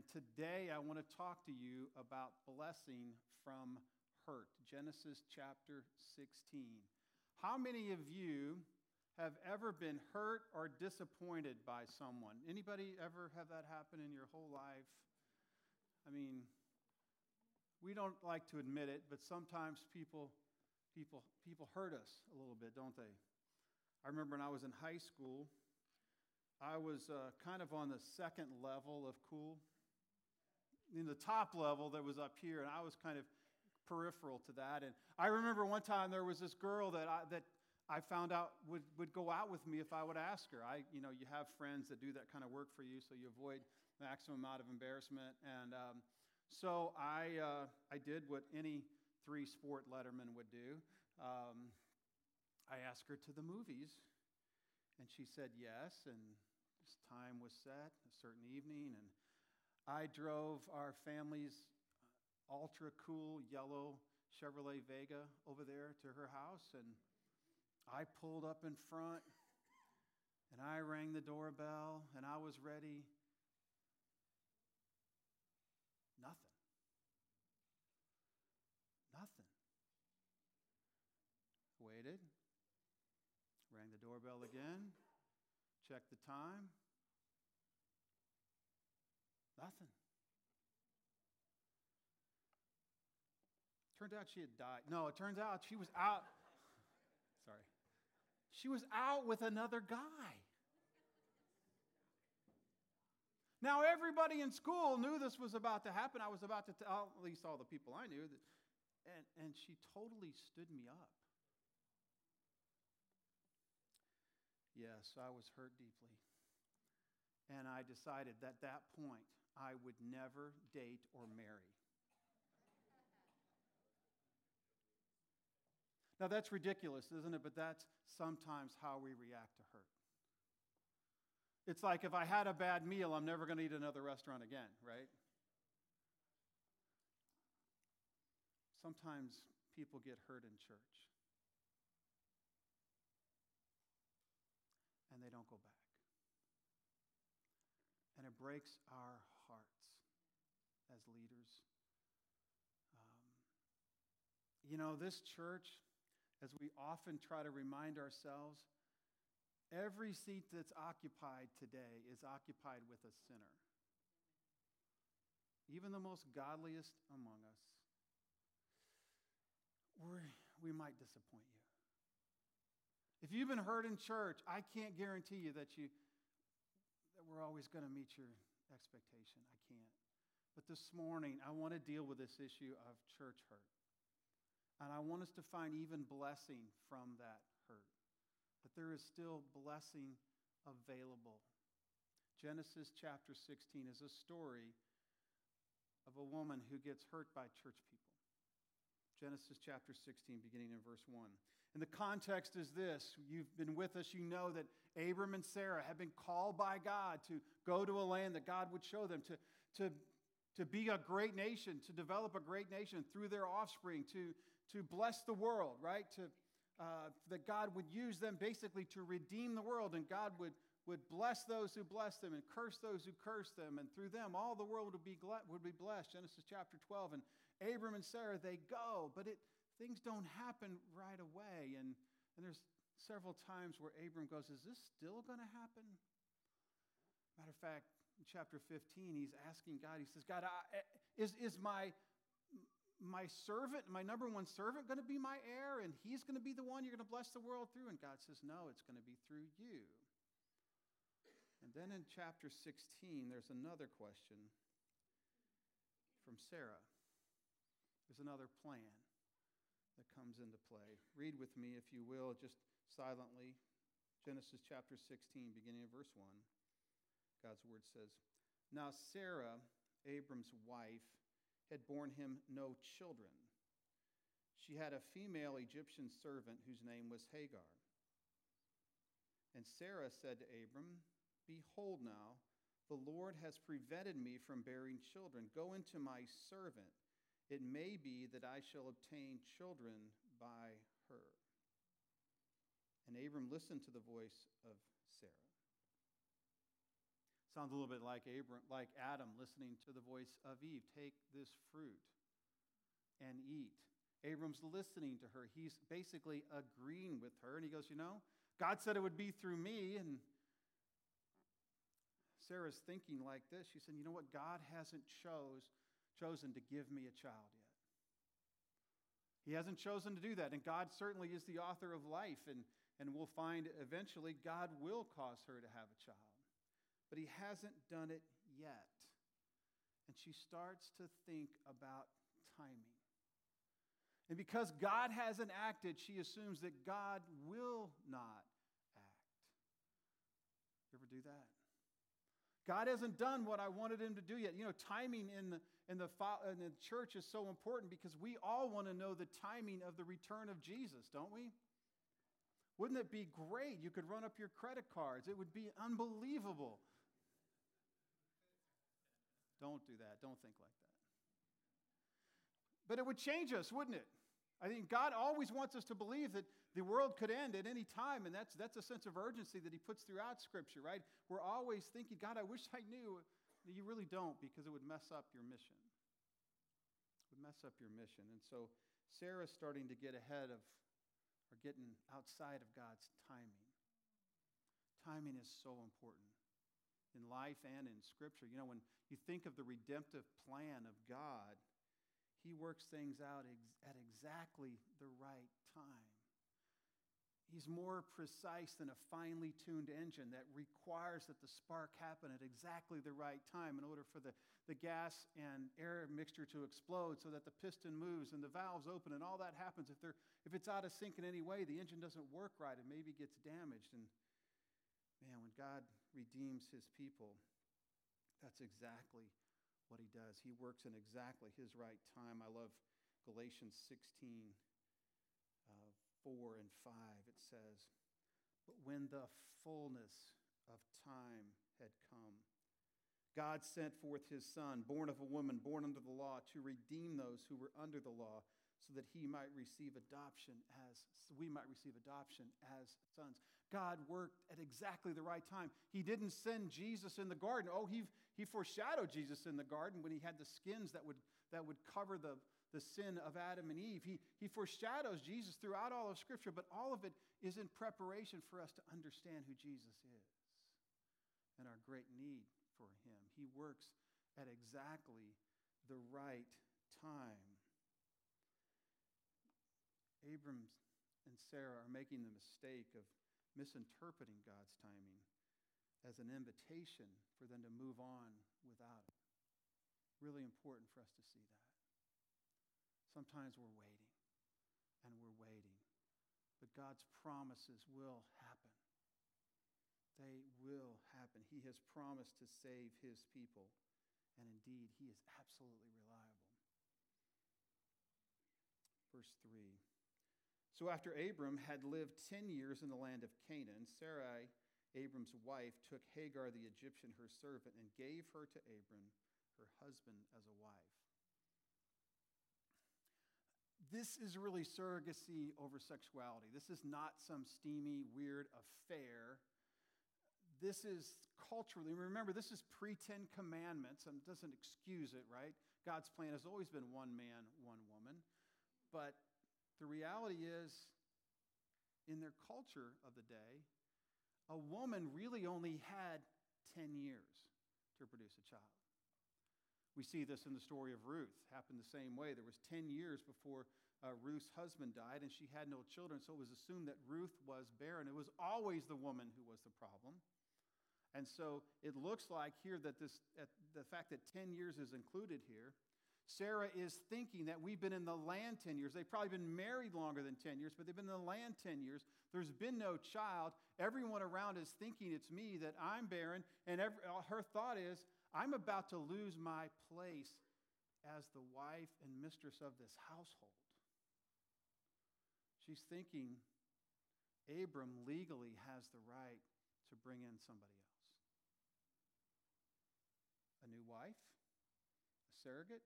And today I want to talk to you about blessing from hurt. Genesis chapter 16. How many of you have ever been hurt or disappointed by someone? Anybody ever have that happen in your whole life? I mean, we don't like to admit it, but sometimes people, people, people hurt us a little bit, don't they? I remember when I was in high school, I was uh, kind of on the second level of cool. In the top level that was up here, and I was kind of peripheral to that. And I remember one time there was this girl that I, that I found out would, would go out with me if I would ask her. I, you know, you have friends that do that kind of work for you, so you avoid maximum amount of embarrassment. And um, so I, uh, I did what any three sport letterman would do. Um, I asked her to the movies, and she said yes. And this time was set, a certain evening, and I drove our family's uh, ultra cool yellow Chevrolet Vega over there to her house, and I pulled up in front, and I rang the doorbell, and I was ready Nothing. Nothing. Waited, rang the doorbell again, checked the time. Nothing. Turned out she had died. No, it turns out she was out. Sorry. She was out with another guy. Now, everybody in school knew this was about to happen. I was about to tell, at least all the people I knew, that, and, and she totally stood me up. Yes, I was hurt deeply. And I decided at that point, I would never date or marry. Now, that's ridiculous, isn't it? But that's sometimes how we react to hurt. It's like if I had a bad meal, I'm never going to eat another restaurant again, right? Sometimes people get hurt in church and they don't go back. And it breaks our leaders. Um, you know, this church, as we often try to remind ourselves, Every seat that's occupied today is occupied with a sinner. Even the most godliest among us, we we might disappoint you. If you've been hurt in church, I can't guarantee you that, you, that we're always going to meet your expectation. I can't. But this morning, I want to deal with this issue of church hurt. And I want us to find even blessing from that hurt that there is still blessing available. Genesis chapter 16 is a story of a woman who gets hurt by church people. Genesis chapter 16, beginning in verse 1. And the context is this you've been with us, you know that Abram and Sarah have been called by God to go to a land that God would show them, to, to, to be a great nation, to develop a great nation through their offspring, to, to bless the world, right? To, uh, that God would use them basically to redeem the world, and God would, would bless those who bless them and curse those who curse them, and through them all the world would be, would be blessed. Genesis chapter 12. And Abram and Sarah, they go, but it, things don't happen right away. And, and there's several times where Abram goes, Is this still going to happen? Matter of fact, in chapter 15, he's asking God, he says, God, I, is, is my my servant, my number one servant, going to be my heir, and he's going to be the one you're going to bless the world through? And God says, No, it's going to be through you. And then in chapter 16, there's another question from Sarah. There's another plan that comes into play. Read with me, if you will, just silently. Genesis chapter 16, beginning of verse 1. God's word says, Now Sarah, Abram's wife, had borne him no children. She had a female Egyptian servant whose name was Hagar. And Sarah said to Abram, Behold, now, the Lord has prevented me from bearing children. Go into my servant. It may be that I shall obtain children by her. And Abram listened to the voice of Sarah. Sounds a little bit like Abram, like Adam listening to the voice of Eve. Take this fruit and eat. Abram's listening to her. He's basically agreeing with her. And he goes, You know, God said it would be through me. And Sarah's thinking like this. She said, You know what? God hasn't chose, chosen to give me a child yet. He hasn't chosen to do that. And God certainly is the author of life. And, and we'll find eventually God will cause her to have a child but he hasn't done it yet. And she starts to think about timing. And because God hasn't acted, she assumes that God will not act. You ever do that? God hasn't done what I wanted him to do yet. You know, timing in the, in the, in the church is so important because we all want to know the timing of the return of Jesus, don't we? Wouldn't it be great? You could run up your credit cards. It would be unbelievable don't do that. Don't think like that. But it would change us, wouldn't it? I think God always wants us to believe that the world could end at any time, and that's, that's a sense of urgency that He puts throughout Scripture, right? We're always thinking, God, I wish I knew. You really don't because it would mess up your mission. It would mess up your mission. And so Sarah's starting to get ahead of or getting outside of God's timing. Timing is so important in life and in Scripture. You know, when you think of the redemptive plan of God, He works things out ex- at exactly the right time. He's more precise than a finely tuned engine that requires that the spark happen at exactly the right time in order for the, the gas and air mixture to explode so that the piston moves and the valves open and all that happens. If, they're, if it's out of sync in any way, the engine doesn't work right and maybe gets damaged. And man, when God redeems his people, that's exactly what he does. He works in exactly his right time. I love Galatians 16, uh, 4 and 5. It says, But when the fullness of time had come, God sent forth his Son, born of a woman, born under the law, to redeem those who were under the law so that he might receive adoption as so we might receive adoption as sons. God worked at exactly the right time. He didn't send Jesus in the garden. Oh, he, he foreshadowed Jesus in the garden when he had the skins that would, that would cover the, the sin of Adam and Eve. He, he foreshadows Jesus throughout all of Scripture, but all of it is in preparation for us to understand who Jesus is and our great need for him. He works at exactly the right time. Abram and Sarah are making the mistake of misinterpreting God's timing as an invitation for them to move on without it. Really important for us to see that. Sometimes we're waiting and we're waiting, but God's promises will happen. They will happen. He has promised to save his people, and indeed, he is absolutely reliable. Verse 3 so after Abram had lived 10 years in the land of Canaan, Sarai, Abram's wife, took Hagar the Egyptian, her servant, and gave her to Abram, her husband, as a wife. This is really surrogacy over sexuality. This is not some steamy, weird affair. This is culturally, remember, this is pre Ten Commandments and doesn't excuse it, right? God's plan has always been one man, one woman. But the reality is, in their culture of the day, a woman really only had 10 years to produce a child. We see this in the story of Ruth. Happened the same way. There was 10 years before uh, Ruth's husband died, and she had no children, so it was assumed that Ruth was barren. It was always the woman who was the problem. And so it looks like here that this, the fact that 10 years is included here Sarah is thinking that we've been in the land 10 years. They've probably been married longer than 10 years, but they've been in the land 10 years. There's been no child. Everyone around is thinking it's me, that I'm barren. And every, uh, her thought is, I'm about to lose my place as the wife and mistress of this household. She's thinking Abram legally has the right to bring in somebody else. A new wife? A surrogate?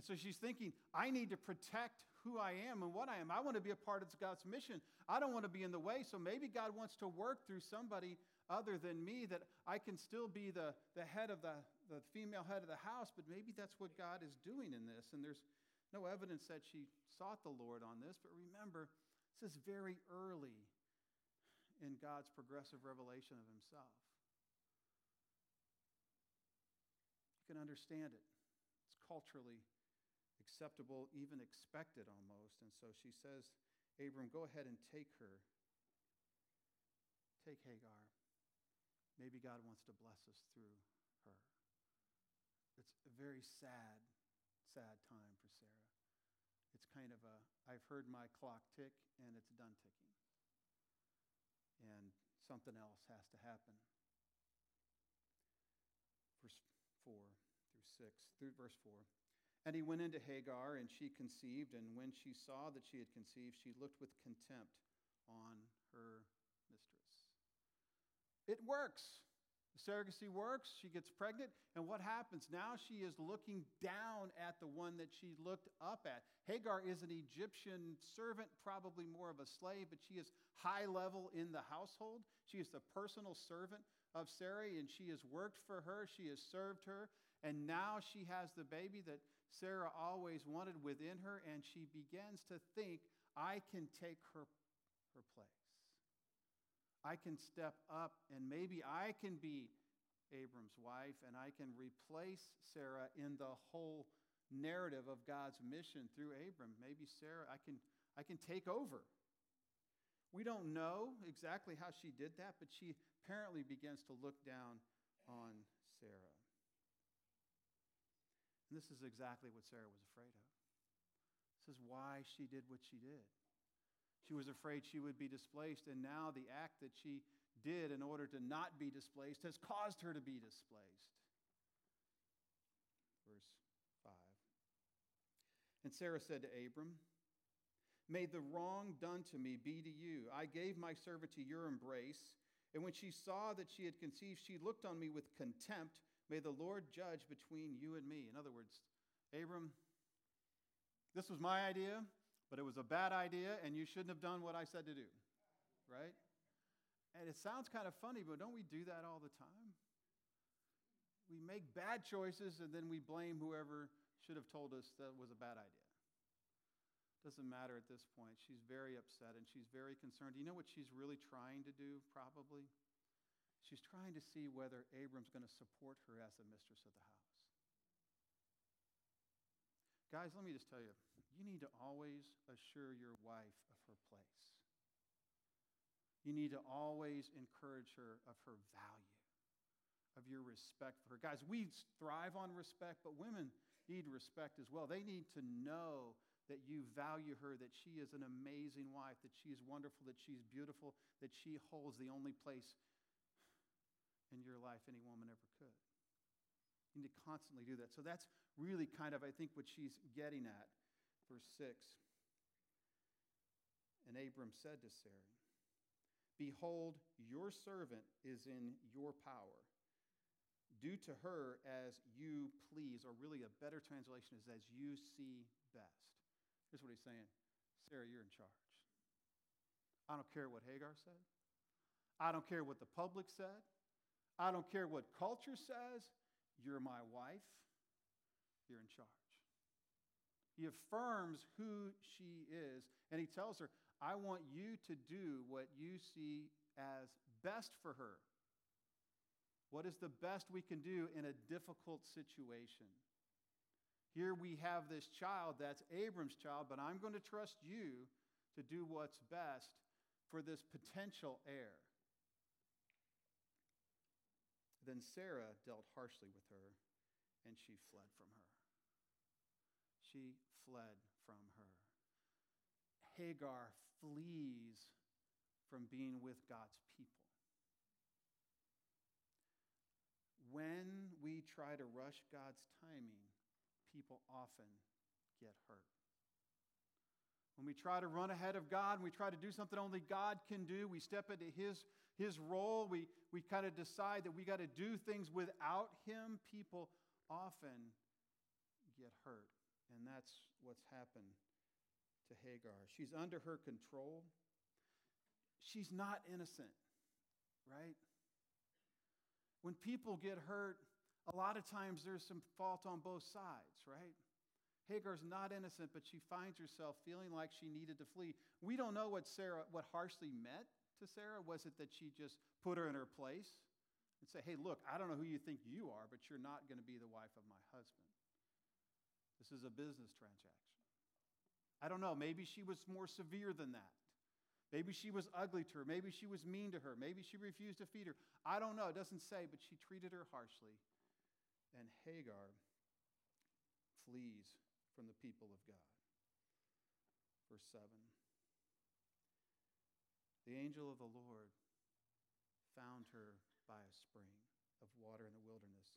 And so she's thinking, I need to protect who I am and what I am. I want to be a part of God's mission. I don't want to be in the way. So maybe God wants to work through somebody other than me, that I can still be the, the head of the, the female head of the house, but maybe that's what God is doing in this. And there's no evidence that she sought the Lord on this, but remember, this is very early in God's progressive revelation of himself. You can understand it. It's culturally acceptable, even expected almost. And so she says, Abram, go ahead and take her. Take Hagar. Maybe God wants to bless us through her. It's a very sad, sad time for Sarah. It's kind of a, I've heard my clock tick and it's done ticking. And something else has to happen. Verse 4 through 6, through verse 4. And he went into Hagar, and she conceived, and when she saw that she had conceived, she looked with contempt on her mistress. It works. The surrogacy works. She gets pregnant, and what happens? Now she is looking down at the one that she looked up at. Hagar is an Egyptian servant, probably more of a slave, but she is high level in the household. She is the personal servant of Sarai, and she has worked for her. She has served her, and now she has the baby that Sarah always wanted within her, and she begins to think, I can take her, her place. I can step up, and maybe I can be Abram's wife, and I can replace Sarah in the whole narrative of God's mission through Abram. Maybe Sarah, I can, I can take over. We don't know exactly how she did that, but she apparently begins to look down on Sarah. And this is exactly what Sarah was afraid of. This is why she did what she did. She was afraid she would be displaced, and now the act that she did in order to not be displaced has caused her to be displaced. Verse 5. And Sarah said to Abram, May the wrong done to me be to you. I gave my servant to your embrace, and when she saw that she had conceived, she looked on me with contempt. May the Lord judge between you and me. In other words, Abram, this was my idea, but it was a bad idea, and you shouldn't have done what I said to do. Right? And it sounds kind of funny, but don't we do that all the time? We make bad choices, and then we blame whoever should have told us that was a bad idea. Doesn't matter at this point. She's very upset and she's very concerned. Do you know what she's really trying to do, probably? She's trying to see whether Abram's going to support her as the mistress of the house. Guys, let me just tell you you need to always assure your wife of her place. You need to always encourage her of her value, of your respect for her. Guys, we thrive on respect, but women need respect as well. They need to know that you value her, that she is an amazing wife, that she is wonderful, that she's beautiful, that she holds the only place in your life any woman ever could. You need to constantly do that. So that's really kind of, I think, what she's getting at. Verse 6. And Abram said to Sarah, Behold, your servant is in your power. Do to her as you please, or really a better translation is as you see best. Here's what he's saying Sarah, you're in charge. I don't care what Hagar said. I don't care what the public said. I don't care what culture says, you're my wife, you're in charge. He affirms who she is, and he tells her, I want you to do what you see as best for her. What is the best we can do in a difficult situation? Here we have this child that's Abram's child, but I'm going to trust you to do what's best for this potential heir. Then Sarah dealt harshly with her, and she fled from her. She fled from her. Hagar flees from being with God's people. When we try to rush God's timing, people often get hurt. When we try to run ahead of God and we try to do something only God can do, we step into His his role. We, we kind of decide that we got to do things without him. People often get hurt. And that's what's happened to Hagar. She's under her control. She's not innocent, right? When people get hurt, a lot of times there's some fault on both sides, right? Hagar's not innocent, but she finds herself feeling like she needed to flee. We don't know what Sarah, what harshly meant to Sarah. Was it that she just put her in her place and say, hey, look, I don't know who you think you are, but you're not going to be the wife of my husband? This is a business transaction. I don't know. Maybe she was more severe than that. Maybe she was ugly to her. Maybe she was mean to her. Maybe she refused to feed her. I don't know. It doesn't say, but she treated her harshly. And Hagar flees from the people of God. Verse 7 The angel of the Lord found her by a spring of water in the wilderness,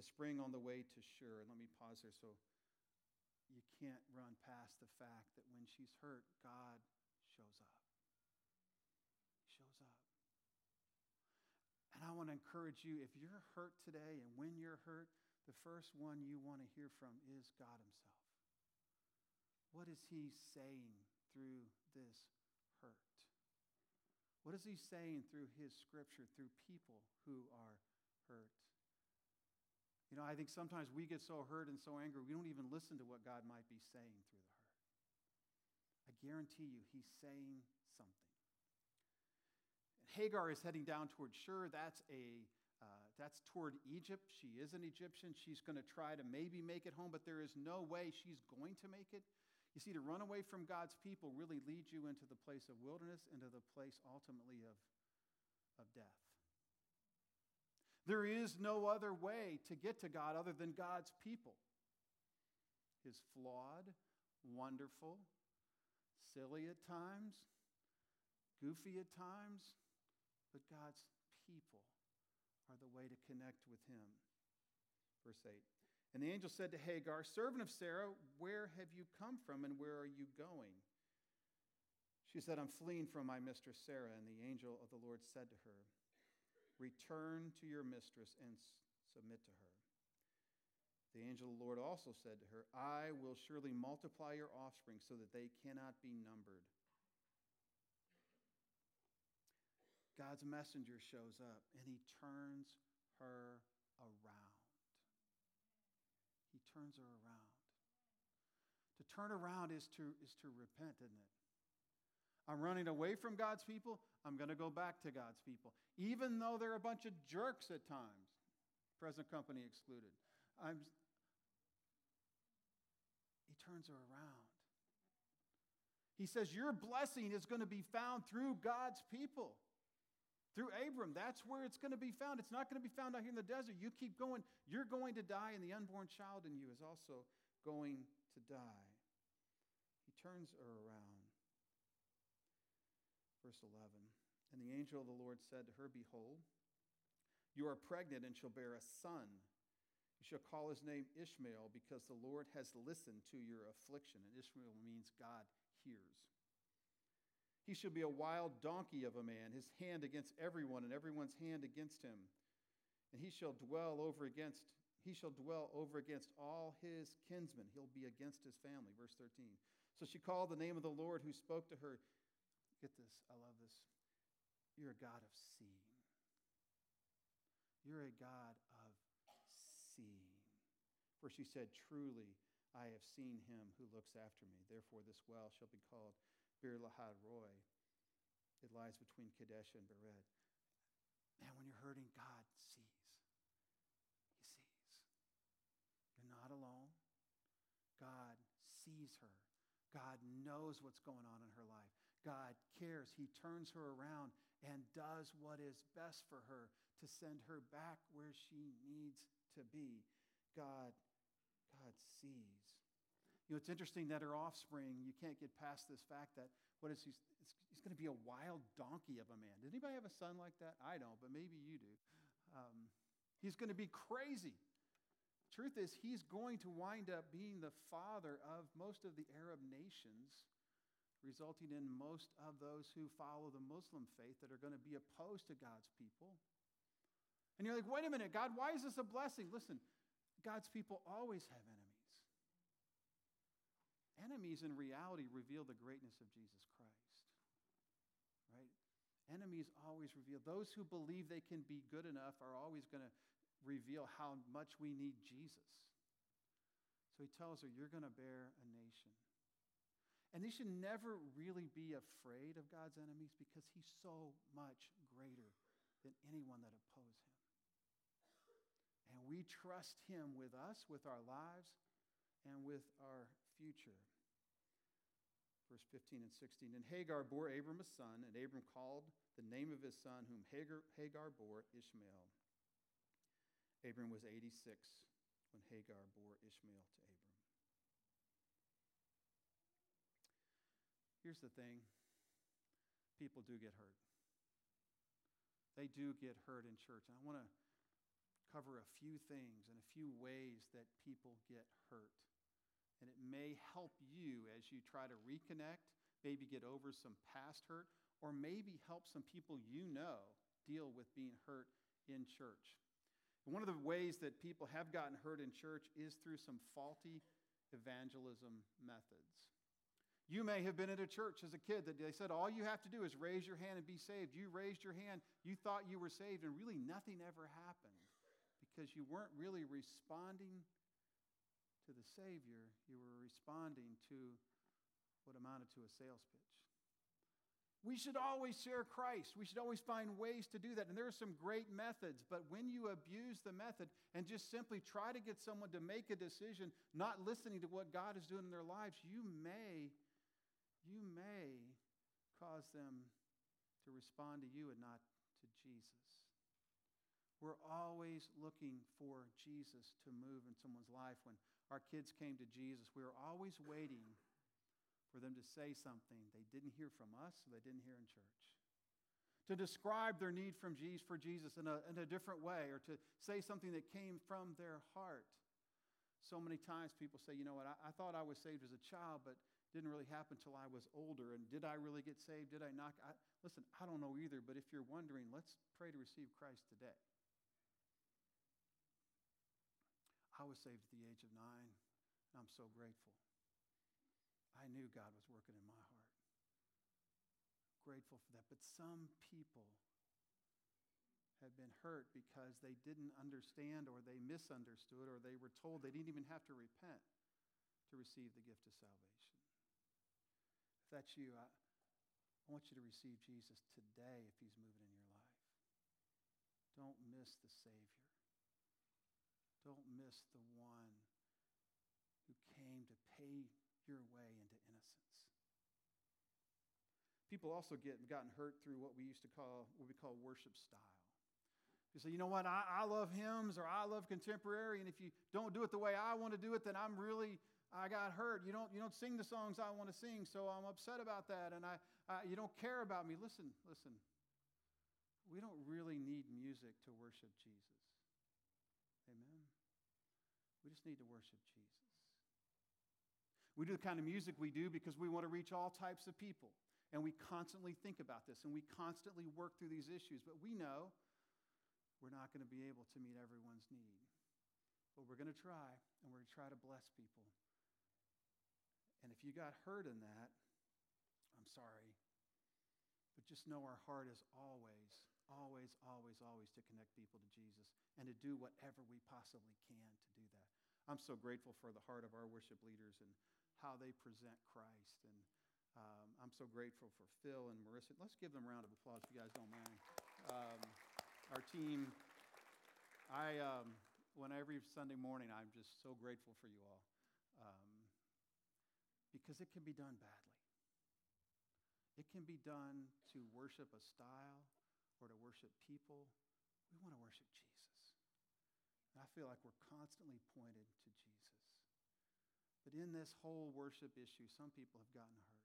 the spring on the way to Shur. And let me pause there so you can't run past the fact that when she's hurt, God shows up. He shows up. And I want to encourage you if you're hurt today and when you're hurt, the first one you want to hear from is God Himself. What is He saying through this? What is He saying through His scripture, through people who are hurt? You know, I think sometimes we get so hurt and so angry, we don't even listen to what God might be saying through the hurt. I guarantee you, He's saying something. Hagar is heading down toward Shur. That's a uh, that's toward Egypt. She is an Egyptian. She's going to try to maybe make it home, but there is no way she's going to make it. You see, to run away from God's people really leads you into the place of wilderness, into the place ultimately of, of death. There is no other way to get to God other than God's people. His flawed, wonderful, silly at times, goofy at times, but God's people are the way to connect with Him. Verse 8. And the angel said to Hagar, Servant of Sarah, where have you come from and where are you going? She said, I'm fleeing from my mistress Sarah. And the angel of the Lord said to her, Return to your mistress and submit to her. The angel of the Lord also said to her, I will surely multiply your offspring so that they cannot be numbered. God's messenger shows up and he turns her around turns her around. To turn around is to, is to repent, isn't it? I'm running away from God's people. I'm going to go back to God's people. Even though they're a bunch of jerks at times, present company excluded. I'm, he turns her around. He says, Your blessing is going to be found through God's people through Abram. That's where it's going to be found. It's not going to be found out here in the desert. You keep going, you're going to die, and the unborn child in you is also going to die. He turns her around. Verse 11 And the angel of the Lord said to her, Behold, you are pregnant and shall bear a son. You shall call his name Ishmael because the Lord has listened to your affliction. And Ishmael means God hears. He shall be a wild donkey of a man, his hand against everyone, and everyone's hand against him. And he shall dwell over against he shall dwell over against all his kinsmen. He'll be against his family. Verse 13. So she called the name of the Lord who spoke to her. Get this, I love this. You're a God of seeing. You're a God of seeing. For she said, Truly, I have seen him who looks after me. Therefore, this well shall be called Beer-lahai-roi. It lies between Kadesh and Bered. Man, when you're hurting, God sees. He sees. You're not alone. God sees her. God knows what's going on in her life. God cares. He turns her around and does what is best for her to send her back where she needs to be. God, God sees. You know, it's interesting that her offspring, you can't get past this fact that what is he? He's going to be a wild donkey of a man. Did anybody have a son like that? I don't, but maybe you do. Um, he's going to be crazy. Truth is, he's going to wind up being the father of most of the Arab nations, resulting in most of those who follow the Muslim faith that are going to be opposed to God's people. And you're like, wait a minute, God, why is this a blessing? Listen, God's people always have enemies enemies in reality reveal the greatness of Jesus Christ. Right? Enemies always reveal. Those who believe they can be good enough are always going to reveal how much we need Jesus. So he tells her, You're going to bear a nation. And you should never really be afraid of God's enemies because he's so much greater than anyone that oppose him. And we trust him with us, with our lives, and with our future. Verse 15 and 16. And Hagar bore Abram a son, and Abram called the name of his son, whom Hagar, Hagar bore, Ishmael. Abram was 86 when Hagar bore Ishmael to Abram. Here's the thing people do get hurt. They do get hurt in church. And I want to cover a few things and a few ways that people get hurt. And it may help you as you try to reconnect, maybe get over some past hurt, or maybe help some people you know deal with being hurt in church. And one of the ways that people have gotten hurt in church is through some faulty evangelism methods. You may have been at a church as a kid that they said all you have to do is raise your hand and be saved. You raised your hand, you thought you were saved, and really nothing ever happened because you weren't really responding to the Savior. You were responding to what amounted to a sales pitch. We should always share Christ. We should always find ways to do that. And there are some great methods, but when you abuse the method and just simply try to get someone to make a decision, not listening to what God is doing in their lives, you may you may cause them to respond to you and not to Jesus. We're always looking for Jesus to move in someone's life. When our kids came to Jesus, we were always waiting for them to say something they didn't hear from us, or they didn't hear in church. To describe their need from Jesus, for Jesus in a, in a different way, or to say something that came from their heart. So many times people say, you know what, I, I thought I was saved as a child, but didn't really happen until I was older. And did I really get saved? Did I not? I, listen, I don't know either, but if you're wondering, let's pray to receive Christ today. I was saved at the age of nine, and I'm so grateful. I knew God was working in my heart. Grateful for that. But some people have been hurt because they didn't understand or they misunderstood or they were told they didn't even have to repent to receive the gift of salvation If that's you, I, I want you to receive Jesus today if he's moving in your life. Don't miss the Savior. Don't miss the one who came to pay your way into innocence. People also get gotten hurt through what we used to call what we call worship style. You say, you know what, I, I love hymns or I love contemporary, and if you don't do it the way I want to do it, then I'm really I got hurt. You don't, you don't sing the songs I want to sing, so I'm upset about that. And I, uh, you don't care about me. Listen, listen. We don't really need music to worship Jesus. We just need to worship Jesus. We do the kind of music we do because we want to reach all types of people. And we constantly think about this and we constantly work through these issues. But we know we're not going to be able to meet everyone's need. But we're going to try, and we're going to try to bless people. And if you got hurt in that, I'm sorry. But just know our heart is always, always, always, always to connect people to Jesus and to do whatever we possibly can to do. I'm so grateful for the heart of our worship leaders and how they present Christ. And um, I'm so grateful for Phil and Marissa. Let's give them a round of applause if you guys don't mind. Um, our team, I, um, when every Sunday morning, I'm just so grateful for you all. Um, because it can be done badly. It can be done to worship a style or to worship people. We want to worship Jesus. And I feel like we're constantly pointed to Jesus. But in this whole worship issue, some people have gotten hurt.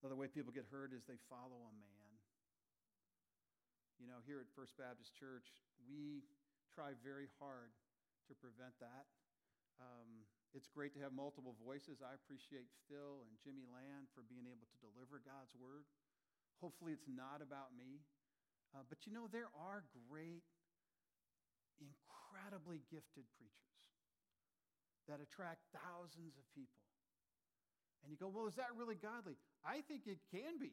Another way people get hurt is they follow a man. You know, here at First Baptist Church, we try very hard to prevent that. Um, it's great to have multiple voices. I appreciate Phil and Jimmy Land for being able to deliver God's word. Hopefully, it's not about me. Uh, but you know, there are great, incredibly gifted preachers that attract thousands of people. And you go, well, is that really godly? I think it can be.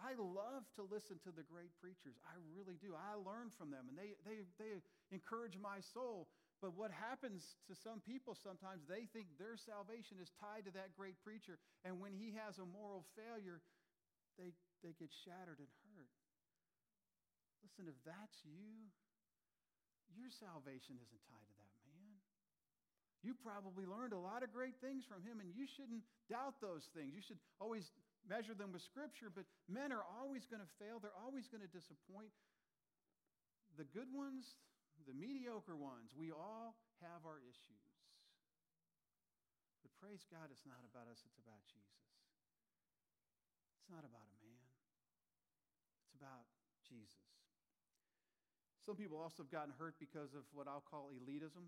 I love to listen to the great preachers. I really do. I learn from them, and they, they, they encourage my soul. But what happens to some people sometimes, they think their salvation is tied to that great preacher. And when he has a moral failure, they, they get shattered and hurt. Listen, if that's you, your salvation isn't tied to that man. You probably learned a lot of great things from him, and you shouldn't doubt those things. You should always measure them with Scripture, but men are always going to fail. They're always going to disappoint. The good ones, the mediocre ones, we all have our issues. But praise God, it's not about us, it's about Jesus. It's not about a man, it's about Jesus. Some people also have gotten hurt because of what I'll call elitism.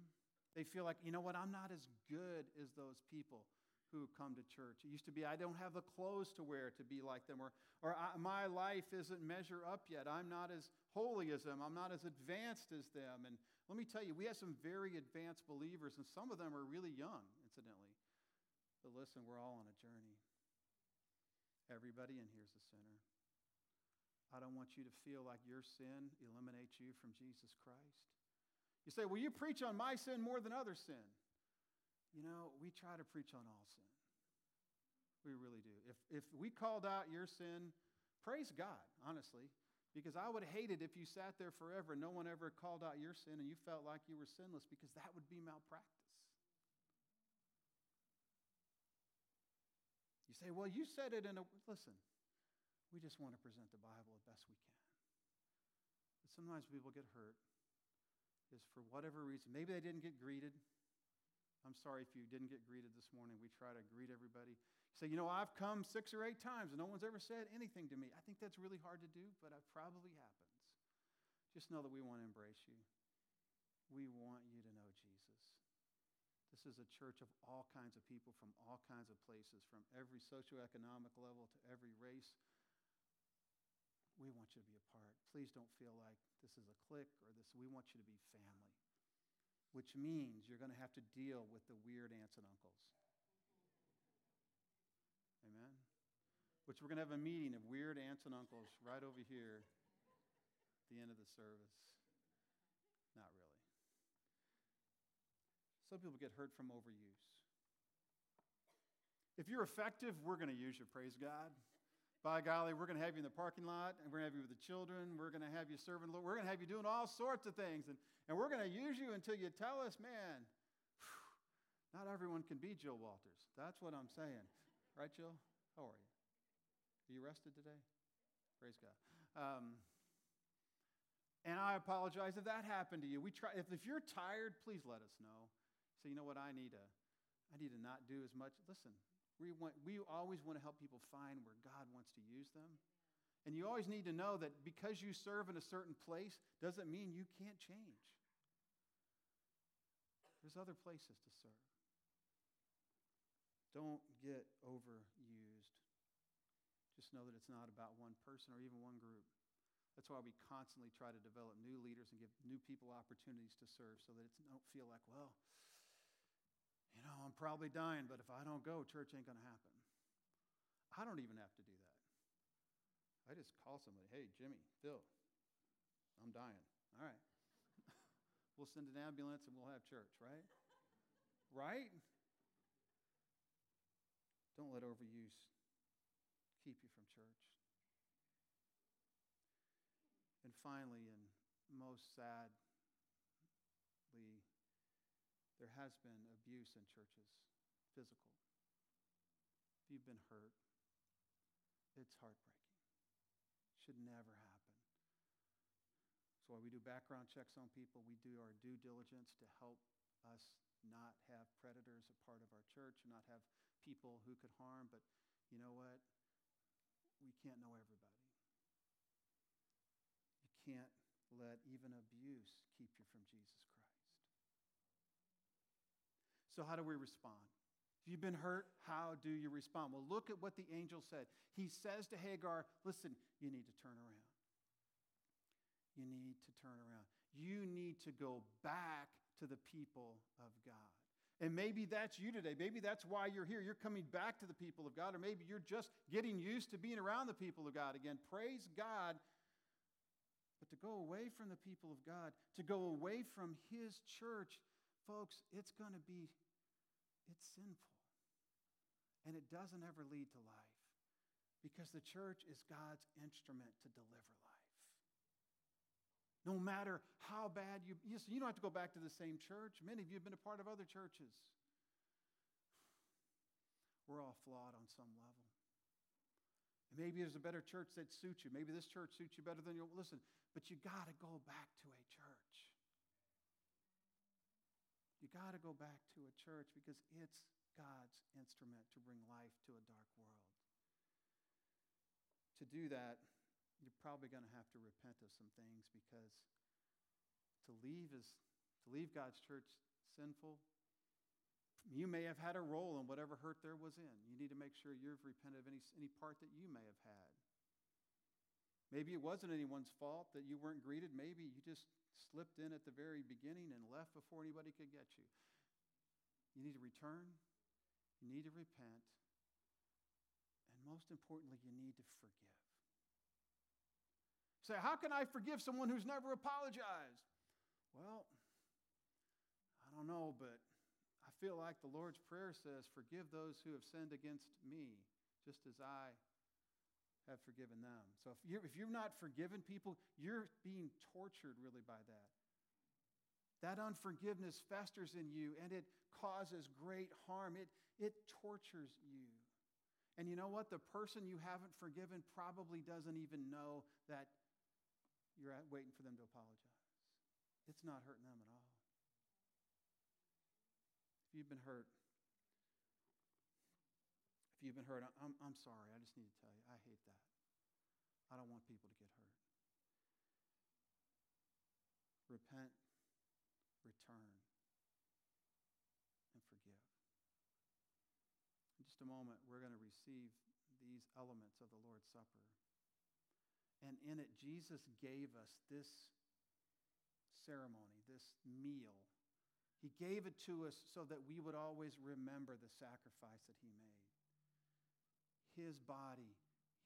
They feel like, you know what, I'm not as good as those people who come to church. It used to be, I don't have the clothes to wear to be like them, or, or my life isn't measure up yet. I'm not as holy as them. I'm not as advanced as them. And let me tell you, we have some very advanced believers, and some of them are really young, incidentally. But listen, we're all on a journey. Everybody in here is a sinner. I don't want you to feel like your sin eliminates you from Jesus Christ. You say, well, you preach on my sin more than other sin. You know, we try to preach on all sin. We really do. If, if we called out your sin, praise God, honestly, because I would hate it if you sat there forever and no one ever called out your sin and you felt like you were sinless because that would be malpractice. You say, well, you said it in a. Listen, we just want to present the Bible the best we can. But sometimes people get hurt is for whatever reason. Maybe they didn't get greeted. I'm sorry if you didn't get greeted this morning. We try to greet everybody. You say, you know, I've come six or eight times and no one's ever said anything to me. I think that's really hard to do, but it probably happens. Just know that we want to embrace you. We want you to know Jesus. This is a church of all kinds of people from all kinds of places, from every socioeconomic level to every race. We want you to be a part. Please don't feel like this is a clique or this. We want you to be family which means you're going to have to deal with the weird aunts and uncles. Amen? Which we're going to have a meeting of weird aunts and uncles right over here at the end of the service. Not really. Some people get hurt from overuse. If you're effective, we're going to use you, praise God. By golly, we're going to have you in the parking lot, and we're going to have you with the children. We're going to have you serving. We're going to have you doing all sorts of things. And, and we're going to use you until you tell us, man, whew, not everyone can be Jill Walters. That's what I'm saying. Right, Jill? How are you? Are you rested today? Praise God. Um, and I apologize if that happened to you. We try, if, if you're tired, please let us know. Say, you know what, I need to, I need to not do as much. Listen, we, want, we always want to help people find where God wants to use them. And you always need to know that because you serve in a certain place doesn't mean you can't change. There's other places to serve. Don't get overused. Just know that it's not about one person or even one group. That's why we constantly try to develop new leaders and give new people opportunities to serve so that it don't feel like, well, you know, I'm probably dying, but if I don't go, church ain't going to happen. I don't even have to do that. I just call somebody, hey, Jimmy, Phil, I'm dying. All right. we'll send an ambulance and we'll have church, right? right? Don't let overuse keep you from church. And finally, and most sadly, there has been abuse in churches, physical. If you've been hurt, it's heartbreaking. Should never happen. That's why we do background checks on people. We do our due diligence to help us not have predators a part of our church, not have people who could harm. But you know what? We can't know everybody. You can't let even abuse keep you from Jesus. So, how do we respond? If you've been hurt, how do you respond? Well, look at what the angel said. He says to Hagar, Listen, you need to turn around. You need to turn around. You need to go back to the people of God. And maybe that's you today. Maybe that's why you're here. You're coming back to the people of God, or maybe you're just getting used to being around the people of God again. Praise God. But to go away from the people of God, to go away from His church, folks, it's going to be, it's sinful. And it doesn't ever lead to life because the church is God's instrument to deliver life. No matter how bad you, you don't have to go back to the same church. Many of you have been a part of other churches. We're all flawed on some level. And maybe there's a better church that suits you. Maybe this church suits you better than your. Listen, but you got to go back to a church. You got to go back to a church because it's God's instrument to bring life to a dark world. To do that, you're probably going to have to repent of some things because to leave is to leave God's church sinful. You may have had a role in whatever hurt there was in. You need to make sure you've repented of any, any part that you may have had. Maybe it wasn't anyone's fault that you weren't greeted. Maybe you just slipped in at the very beginning and left before anybody could get you. You need to return. You need to repent. And most importantly, you need to forgive. Say, how can I forgive someone who's never apologized? Well, I don't know, but I feel like the Lord's Prayer says, Forgive those who have sinned against me, just as I have forgiven them. So if you're, if you're not forgiven people, you're being tortured really by that. That unforgiveness festers in you and it causes great harm. It, it tortures you. And you know what? The person you haven't forgiven probably doesn't even know that you're waiting for them to apologize. It's not hurting them at all. If you've been hurt, if you've been hurt, I'm, I'm sorry. I just need to tell you, I hate that. I don't want people to get hurt. Repent, return, and forgive. In just a moment, we're going to receive these elements of the Lord's Supper. And in it, Jesus gave us this ceremony, this meal. He gave it to us so that we would always remember the sacrifice that He made. His body,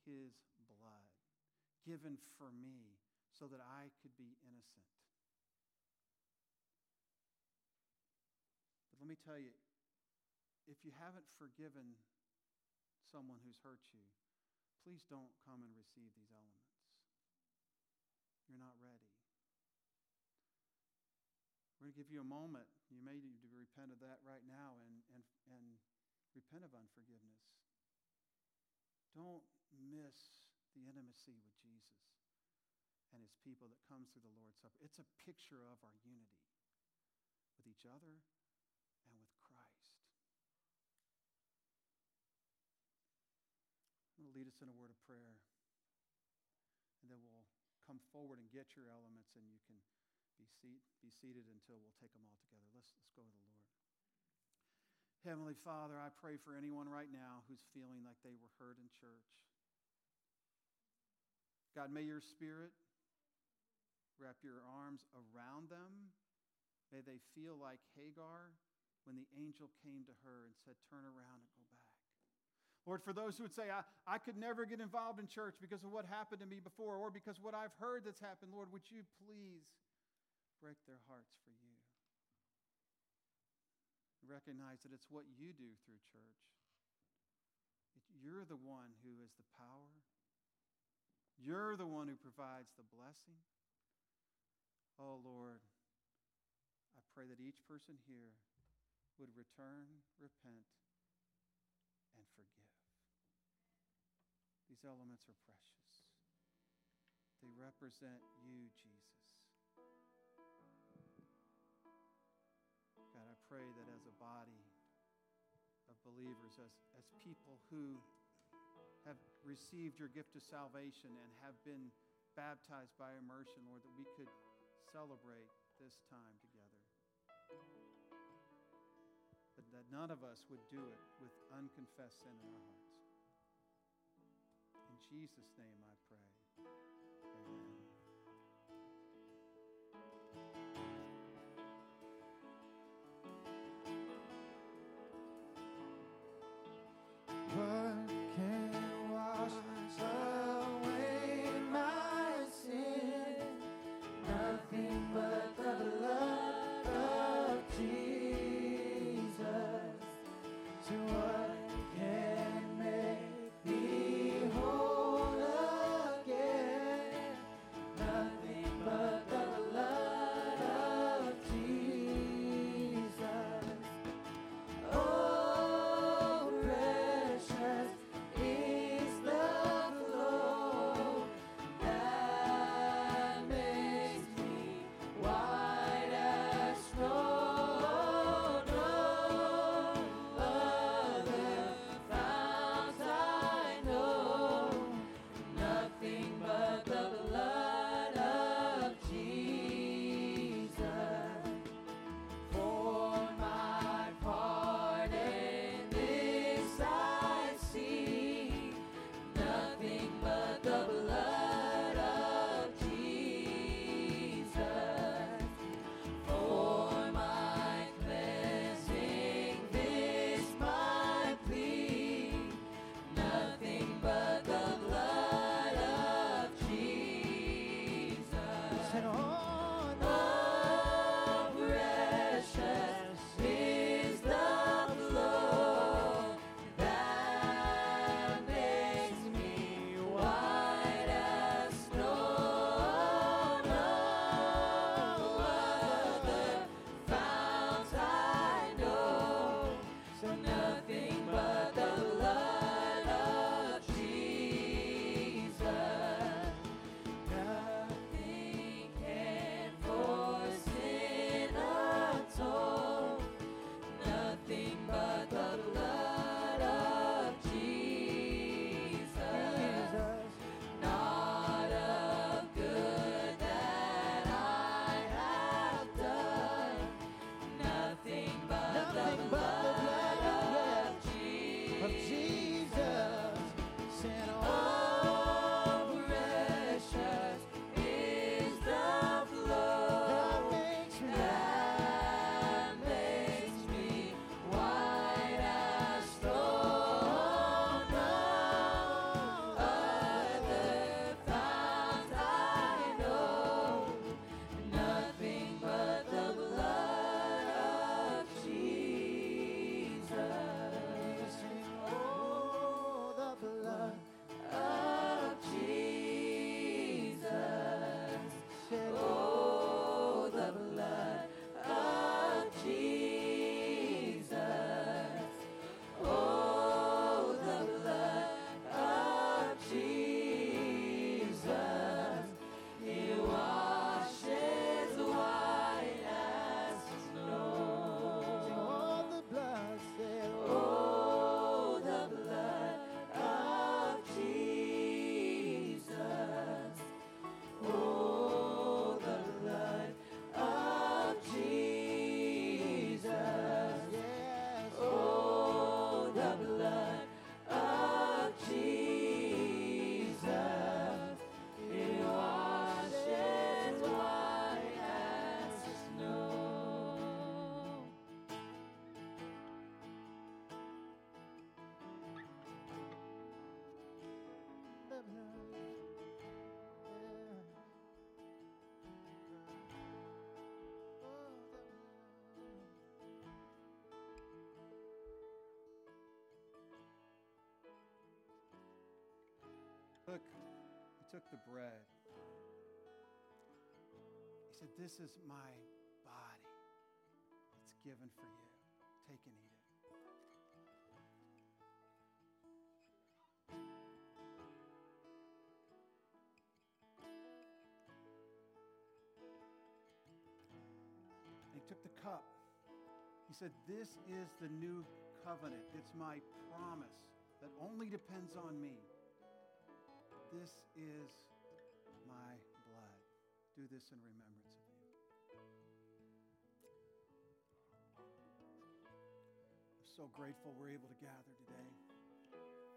His blood, given for me so that I could be innocent. But let me tell you, if you haven't forgiven someone who's hurt you, please don't come and receive these elements. You're not ready. We're going to give you a moment. You may need to repent of that right now and, and, and repent of unforgiveness. Don't miss the intimacy with Jesus and his people that comes through the Lord's Supper. It's a picture of our unity with each other and with Christ. I'm going to lead us in a word of prayer, and then we'll come forward and get your elements, and you can be, seat, be seated until we'll take them all together. Let's, let's go to the Lord. Heavenly Father, I pray for anyone right now who's feeling like they were hurt in church. God, may your spirit wrap your arms around them. May they feel like Hagar when the angel came to her and said, Turn around and go back. Lord, for those who would say, I, I could never get involved in church because of what happened to me before or because what I've heard that's happened, Lord, would you please break their hearts for you? Recognize that it's what you do through church. You're the one who is the power. You're the one who provides the blessing. Oh, Lord, I pray that each person here would return, repent, and forgive. These elements are precious. They represent you, Jesus. Pray that as a body of believers, as, as people who have received your gift of salvation and have been baptized by immersion, Lord, that we could celebrate this time together. But that none of us would do it with unconfessed sin in our hearts. In Jesus' name I pray. Took the bread. He said, This is my body. It's given for you. Take and eat it. He took the cup. He said, This is the new covenant. It's my promise that only depends on me. This is my blood. Do this in remembrance of me. I'm so grateful we're able to gather today.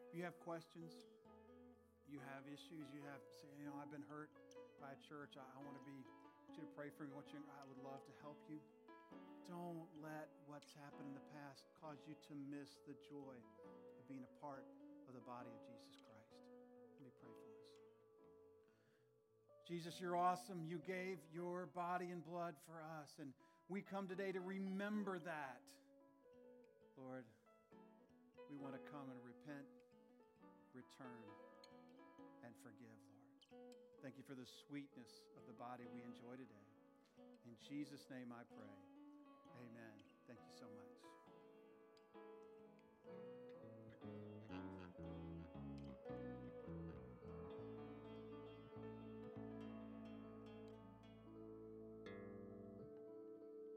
If you have questions, you have issues, you have, say, you know, I've been hurt by a church. I, I want to be, I want you to pray for me. I, want you, I would love to help you. Don't let what's happened in the past cause you to miss the joy of being a part of the body of Jesus Jesus, you're awesome. You gave your body and blood for us, and we come today to remember that. Lord, we want to come and repent, return, and forgive, Lord. Thank you for the sweetness of the body we enjoy today. In Jesus' name I pray. Amen. Thank you so much.